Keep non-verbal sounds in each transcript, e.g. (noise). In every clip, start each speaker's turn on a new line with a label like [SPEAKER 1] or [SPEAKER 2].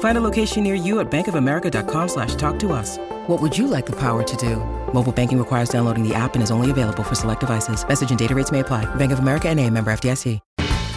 [SPEAKER 1] Find a location near you at bankofamerica.com slash talk to us. What would you like the power to do? Mobile banking requires downloading the app and is only available for select devices. Message and data rates may apply. Bank of America and a member FDIC.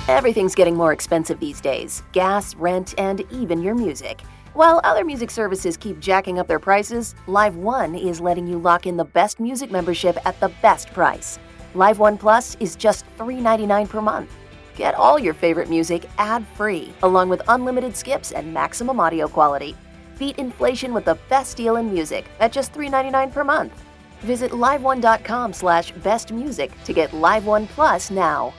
[SPEAKER 2] Everything's getting more expensive these days gas, rent, and even your music. While other music services keep jacking up their prices, Live One is letting you lock in the best music membership at the best price. Live One Plus is just $3.99 per month. Get all your favorite music ad free, along with unlimited skips and maximum audio quality. Beat inflation with the best deal in music at just $3.99 per month. Visit liveone.com slash bestmusic to get Live One Plus now.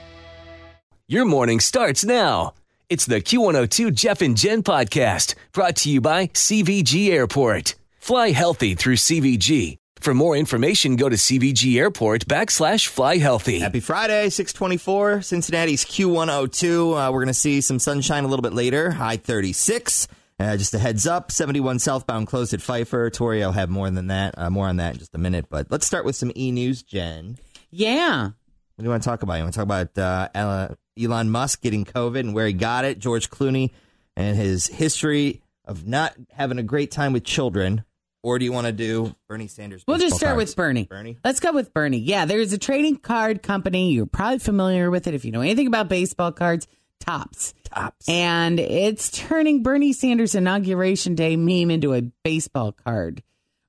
[SPEAKER 3] Your morning starts now. It's the Q102 Jeff and Jen podcast brought to you by CVG Airport. Fly healthy through CVG. For more information, go to CVG Airport backslash fly healthy.
[SPEAKER 4] Happy Friday, 624, Cincinnati's Q102. Uh, we're going to see some sunshine a little bit later, high 36. Uh, just a heads up, 71 southbound closed at Pfeiffer. Tori I'll have more than that, uh, more on that in just a minute. But let's start with some e news, Jen.
[SPEAKER 5] Yeah.
[SPEAKER 4] What do you want to talk about? You want to talk about uh, Elon Musk getting COVID and where he got it, George Clooney and his history of not having a great time with children, or do you want to do Bernie Sanders?
[SPEAKER 5] We'll just start
[SPEAKER 4] cards?
[SPEAKER 5] with Bernie.
[SPEAKER 4] Bernie.
[SPEAKER 5] Let's go with Bernie. Yeah, there's a trading card company. You're probably familiar with it if you know anything about baseball cards. Topps.
[SPEAKER 4] Topps.
[SPEAKER 5] And it's turning Bernie Sanders' inauguration day meme into a baseball card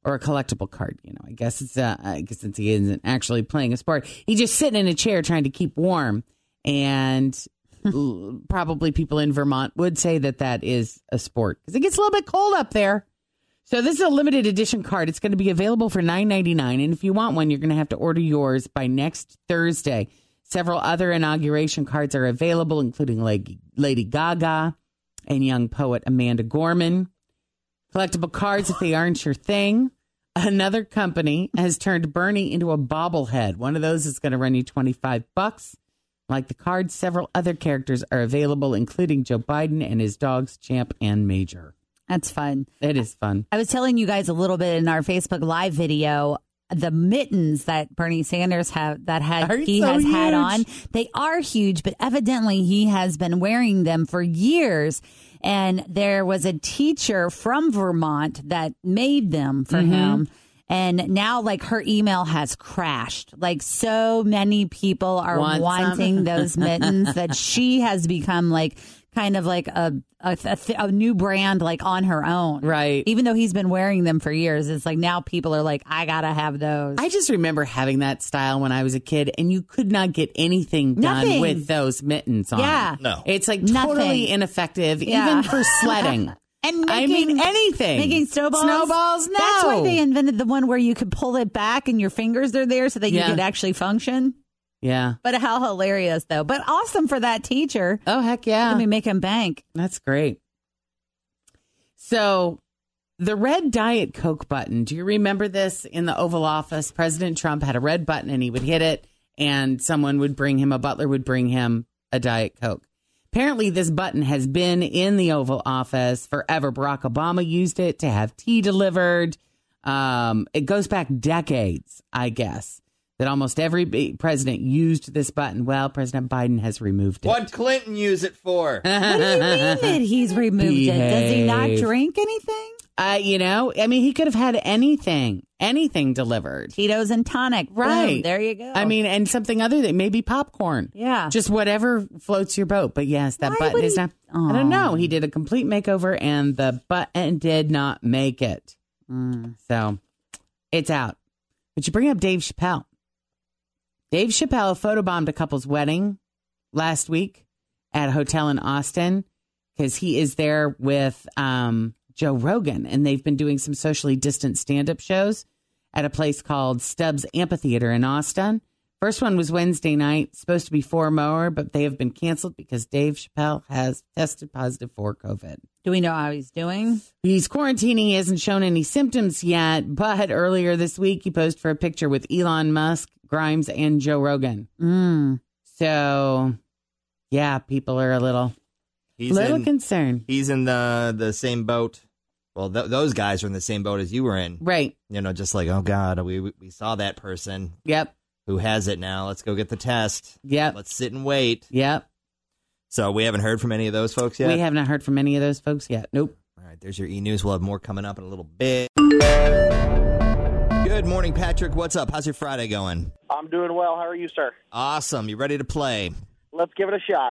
[SPEAKER 5] or a collectible card. You know, I guess it's uh, I guess since he isn't actually playing a sport, he's just sitting in a chair trying to keep warm. And (laughs) probably people in Vermont would say that that is a sport because it gets a little bit cold up there. So this is a limited edition card. It's going to be available for nine ninety nine, and if you want one, you're going to have to order yours by next Thursday. Several other inauguration cards are available, including Lady, Gaga and young poet Amanda Gorman. Collectible cards, if they aren't your thing. Another company has turned Bernie into a bobblehead. One of those is going to run you 25 bucks. Like the cards, several other characters are available, including Joe Biden and his dogs, Champ and Major.
[SPEAKER 6] That's fun.
[SPEAKER 5] It is fun.
[SPEAKER 6] I was telling you guys a little bit in our Facebook Live video. The mittens that Bernie Sanders have that had
[SPEAKER 5] Are
[SPEAKER 6] he
[SPEAKER 5] so
[SPEAKER 6] has had on, they are huge, but evidently he has been wearing them for years. And there was a teacher from Vermont that made them for
[SPEAKER 5] Mm-hmm.
[SPEAKER 6] him. And now, like, her email has crashed. Like, so many people are
[SPEAKER 5] Want
[SPEAKER 6] wanting those (laughs) mittens that she has become like kind of like a a, a, a new brand, like on her own.
[SPEAKER 5] Right.
[SPEAKER 6] Even though he's been wearing them for years, it's like now people are like, I gotta have those.
[SPEAKER 5] I just remember having that style when I was a kid, and you could not get anything done
[SPEAKER 6] Nothing.
[SPEAKER 5] with those mittens on.
[SPEAKER 6] Yeah.
[SPEAKER 4] No.
[SPEAKER 5] It's like
[SPEAKER 6] Nothing.
[SPEAKER 5] totally ineffective,
[SPEAKER 6] Yeah.
[SPEAKER 5] even for sledding. (laughs)
[SPEAKER 6] and
[SPEAKER 5] I mean, anything.
[SPEAKER 6] Making snowballs.
[SPEAKER 5] Snowballs, no.
[SPEAKER 6] That's why they invented the one where you could pull it back and your fingers are there so that you could actually function.
[SPEAKER 5] Yeah.
[SPEAKER 6] But how hilarious though. But awesome for that teacher.
[SPEAKER 5] Oh, heck yeah.
[SPEAKER 6] Let me make him bank.
[SPEAKER 5] That's great. So, the red Diet Coke button. Do you remember this in the Oval Office? President Trump had a red button and he would hit it, and someone would bring him, a butler would bring him a Diet Coke. Apparently, this button has been in the Oval Office forever. Barack Obama used it to have tea delivered. Um, it goes back decades, I guess, that almost every president used this button. Well, President Biden has removed it.
[SPEAKER 4] What'd Clinton use it for?
[SPEAKER 6] What do you mean that he's (laughs) removed it? Does he not drink anything?
[SPEAKER 5] Uh, you know, I mean, he could have had anything, anything delivered.
[SPEAKER 6] Tito's and tonic. Boom,
[SPEAKER 5] Right.
[SPEAKER 6] there you go.
[SPEAKER 5] I mean, and something other than maybe popcorn.
[SPEAKER 6] Yeah.
[SPEAKER 5] Just whatever floats your boat. But yes, that
[SPEAKER 6] Why
[SPEAKER 5] button is
[SPEAKER 6] he-
[SPEAKER 5] not. I don't know. He did a complete makeover and the button did not make it.
[SPEAKER 6] Mm.
[SPEAKER 5] So it's out. But you bring up Dave Chappelle. Dave Chappelle photobombed a couple's wedding last week at a hotel in Austin because he is there with um, Joe Rogan, and they've been doing some socially distant stand up shows at a place called Stubbs Amphitheater in Austin. First one was Wednesday night, supposed to be four more, but they have been canceled because Dave Chappelle has tested positive for COVID.
[SPEAKER 6] Do we know how he's doing?
[SPEAKER 5] He's quarantining. He hasn't shown any symptoms yet, but earlier this week he posed for a picture with Elon Musk, Grimes, and Joe Rogan.
[SPEAKER 6] Mm.
[SPEAKER 5] So, yeah, people are a little,
[SPEAKER 4] He's
[SPEAKER 5] little
[SPEAKER 4] in,
[SPEAKER 5] concerned.
[SPEAKER 4] he's in the the same boat. Well, th- those guys are in the same boat as you were in.
[SPEAKER 5] Right.
[SPEAKER 4] You know, just like, oh God, we we we saw that person
[SPEAKER 5] Yep.
[SPEAKER 4] who has it now. Let's go get the test.
[SPEAKER 5] Yep.
[SPEAKER 4] Let's sit and wait.
[SPEAKER 5] Yep.
[SPEAKER 4] So we haven't heard from any of those folks yet.
[SPEAKER 5] We have not heard from any of those folks yet. Nope.
[SPEAKER 4] All right, there's your e news. We'll have more coming up in a little bit. Good morning, Patrick. What's up? How's your Friday going?
[SPEAKER 7] I'm doing well. How are you, sir?
[SPEAKER 4] Awesome. You ready to play?
[SPEAKER 7] Let's give it a shot.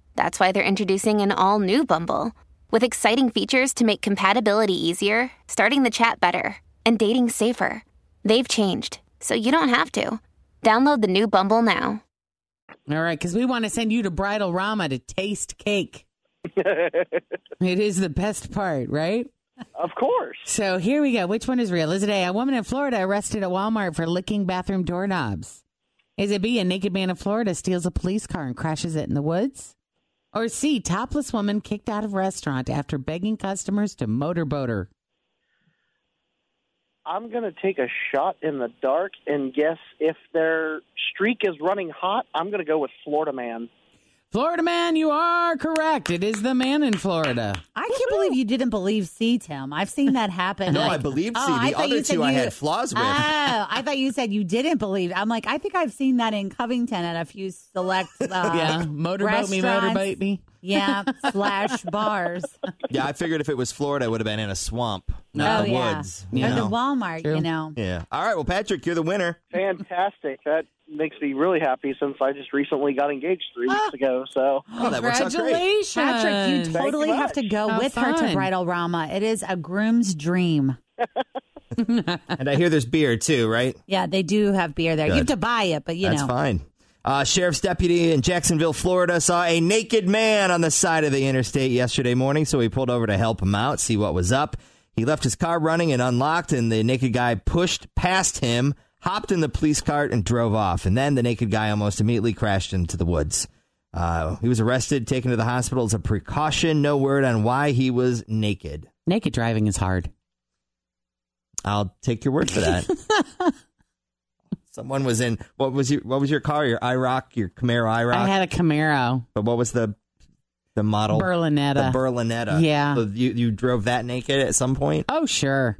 [SPEAKER 8] that's why they're introducing an all new Bumble with exciting features to make compatibility easier, starting the chat better, and dating safer. They've changed, so you don't have to. Download the new Bumble now.
[SPEAKER 5] All right, because we want to send you to Bridal Rama to taste cake. (laughs) it is the best part, right?
[SPEAKER 7] Of course.
[SPEAKER 5] So here we go. Which one is real? Is it A, a woman in Florida arrested at Walmart for licking bathroom doorknobs? Is it B, a naked man in Florida steals a police car and crashes it in the woods? Or C, topless woman kicked out of restaurant after begging customers to motorboat her?
[SPEAKER 7] I'm going to take a shot in the dark and guess if their streak is running hot, I'm going to go with Florida Man.
[SPEAKER 5] Florida man, you are correct. It is the man in Florida.
[SPEAKER 6] I can't believe you didn't believe C, Tim. I've seen that happen.
[SPEAKER 4] No,
[SPEAKER 6] Like-
[SPEAKER 4] I believed C.
[SPEAKER 6] Oh, I
[SPEAKER 4] The
[SPEAKER 6] thought
[SPEAKER 4] other
[SPEAKER 6] you
[SPEAKER 4] two I had flaws with.
[SPEAKER 6] Oh, I thought you said you didn't believe. I'm like, I think I've seen that in Covington at a few select. (laughs) Uh,
[SPEAKER 5] yeah, motorboat me,
[SPEAKER 6] restaurants.
[SPEAKER 5] motorboat me.
[SPEAKER 6] Yeah, (laughs) slash bars.
[SPEAKER 4] Yeah, I figured if it was Florida, it would have been in a swamp,
[SPEAKER 6] oh
[SPEAKER 4] not the
[SPEAKER 6] yeah,
[SPEAKER 4] woods.
[SPEAKER 6] or
[SPEAKER 4] You
[SPEAKER 6] the? Walmart.
[SPEAKER 5] True.
[SPEAKER 6] You know.
[SPEAKER 4] Yeah. All right. Well, Patrick, you're the winner.
[SPEAKER 7] Fantastic. that makes me really happy since I just recently got engaged three weeks ago. So
[SPEAKER 4] Oh, that works out great.
[SPEAKER 5] Congratulations.
[SPEAKER 6] Patrick, you totally
[SPEAKER 7] you
[SPEAKER 6] have to go
[SPEAKER 5] How
[SPEAKER 6] with her to. Bridal Rama. It is a groom's dream. (laughs)
[SPEAKER 4] And I hear there's beer too, right?
[SPEAKER 6] Yeah, they do have beer there. You have to buy it, but you
[SPEAKER 4] That's
[SPEAKER 6] know.
[SPEAKER 4] fine. Uh, sheriff's deputy in Jacksonville, Florida, saw a naked man on the side of the interstate yesterday morning, so he pulled over to help him out, see what was up. He left his car running and unlocked, and the naked guy pushed past him, hopped in the police cart, and drove off. And then the naked guy almost immediately crashed into the woods. Uh, he was arrested, taken to the hospital as a precaution. No word on why he was naked.
[SPEAKER 5] Naked driving is hard.
[SPEAKER 4] I'll take your word for that. (laughs) Someone was in what was your what was your car? Your IROC, your Camaro IROC.
[SPEAKER 5] I had a Camaro,
[SPEAKER 4] but what was the the model?
[SPEAKER 5] Berlinetta.
[SPEAKER 4] The Berlinetta.
[SPEAKER 5] Yeah.
[SPEAKER 4] So you you drove that naked at some point.
[SPEAKER 5] oh, sure.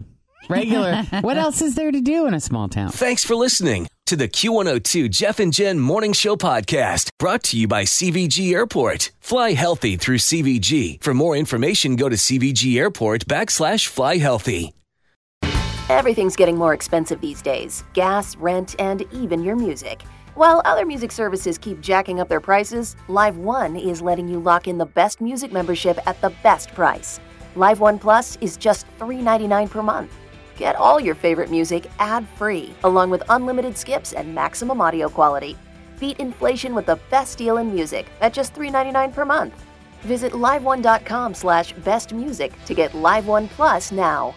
[SPEAKER 5] Regular. (laughs) what else is there to do in a small town?
[SPEAKER 3] Thanks for listening to the Q102 Jeff and Jen Morning Show podcast brought to you by CVG Airport. Fly healthy through CVG. For more information, go to CVG Airport backslash fly healthy.
[SPEAKER 2] Everything's getting more expensive these days gas, rent, and even your music. While other music services keep jacking up their prices, Live One is letting you lock in the best music membership at the best price. Live One Plus is just $3.99 per month. Get all your favorite music ad free, along with unlimited skips and maximum audio quality. Beat inflation with the best deal in music at just $3.99 per month. Visit liveone.com slash bestmusic to get Live One Plus now.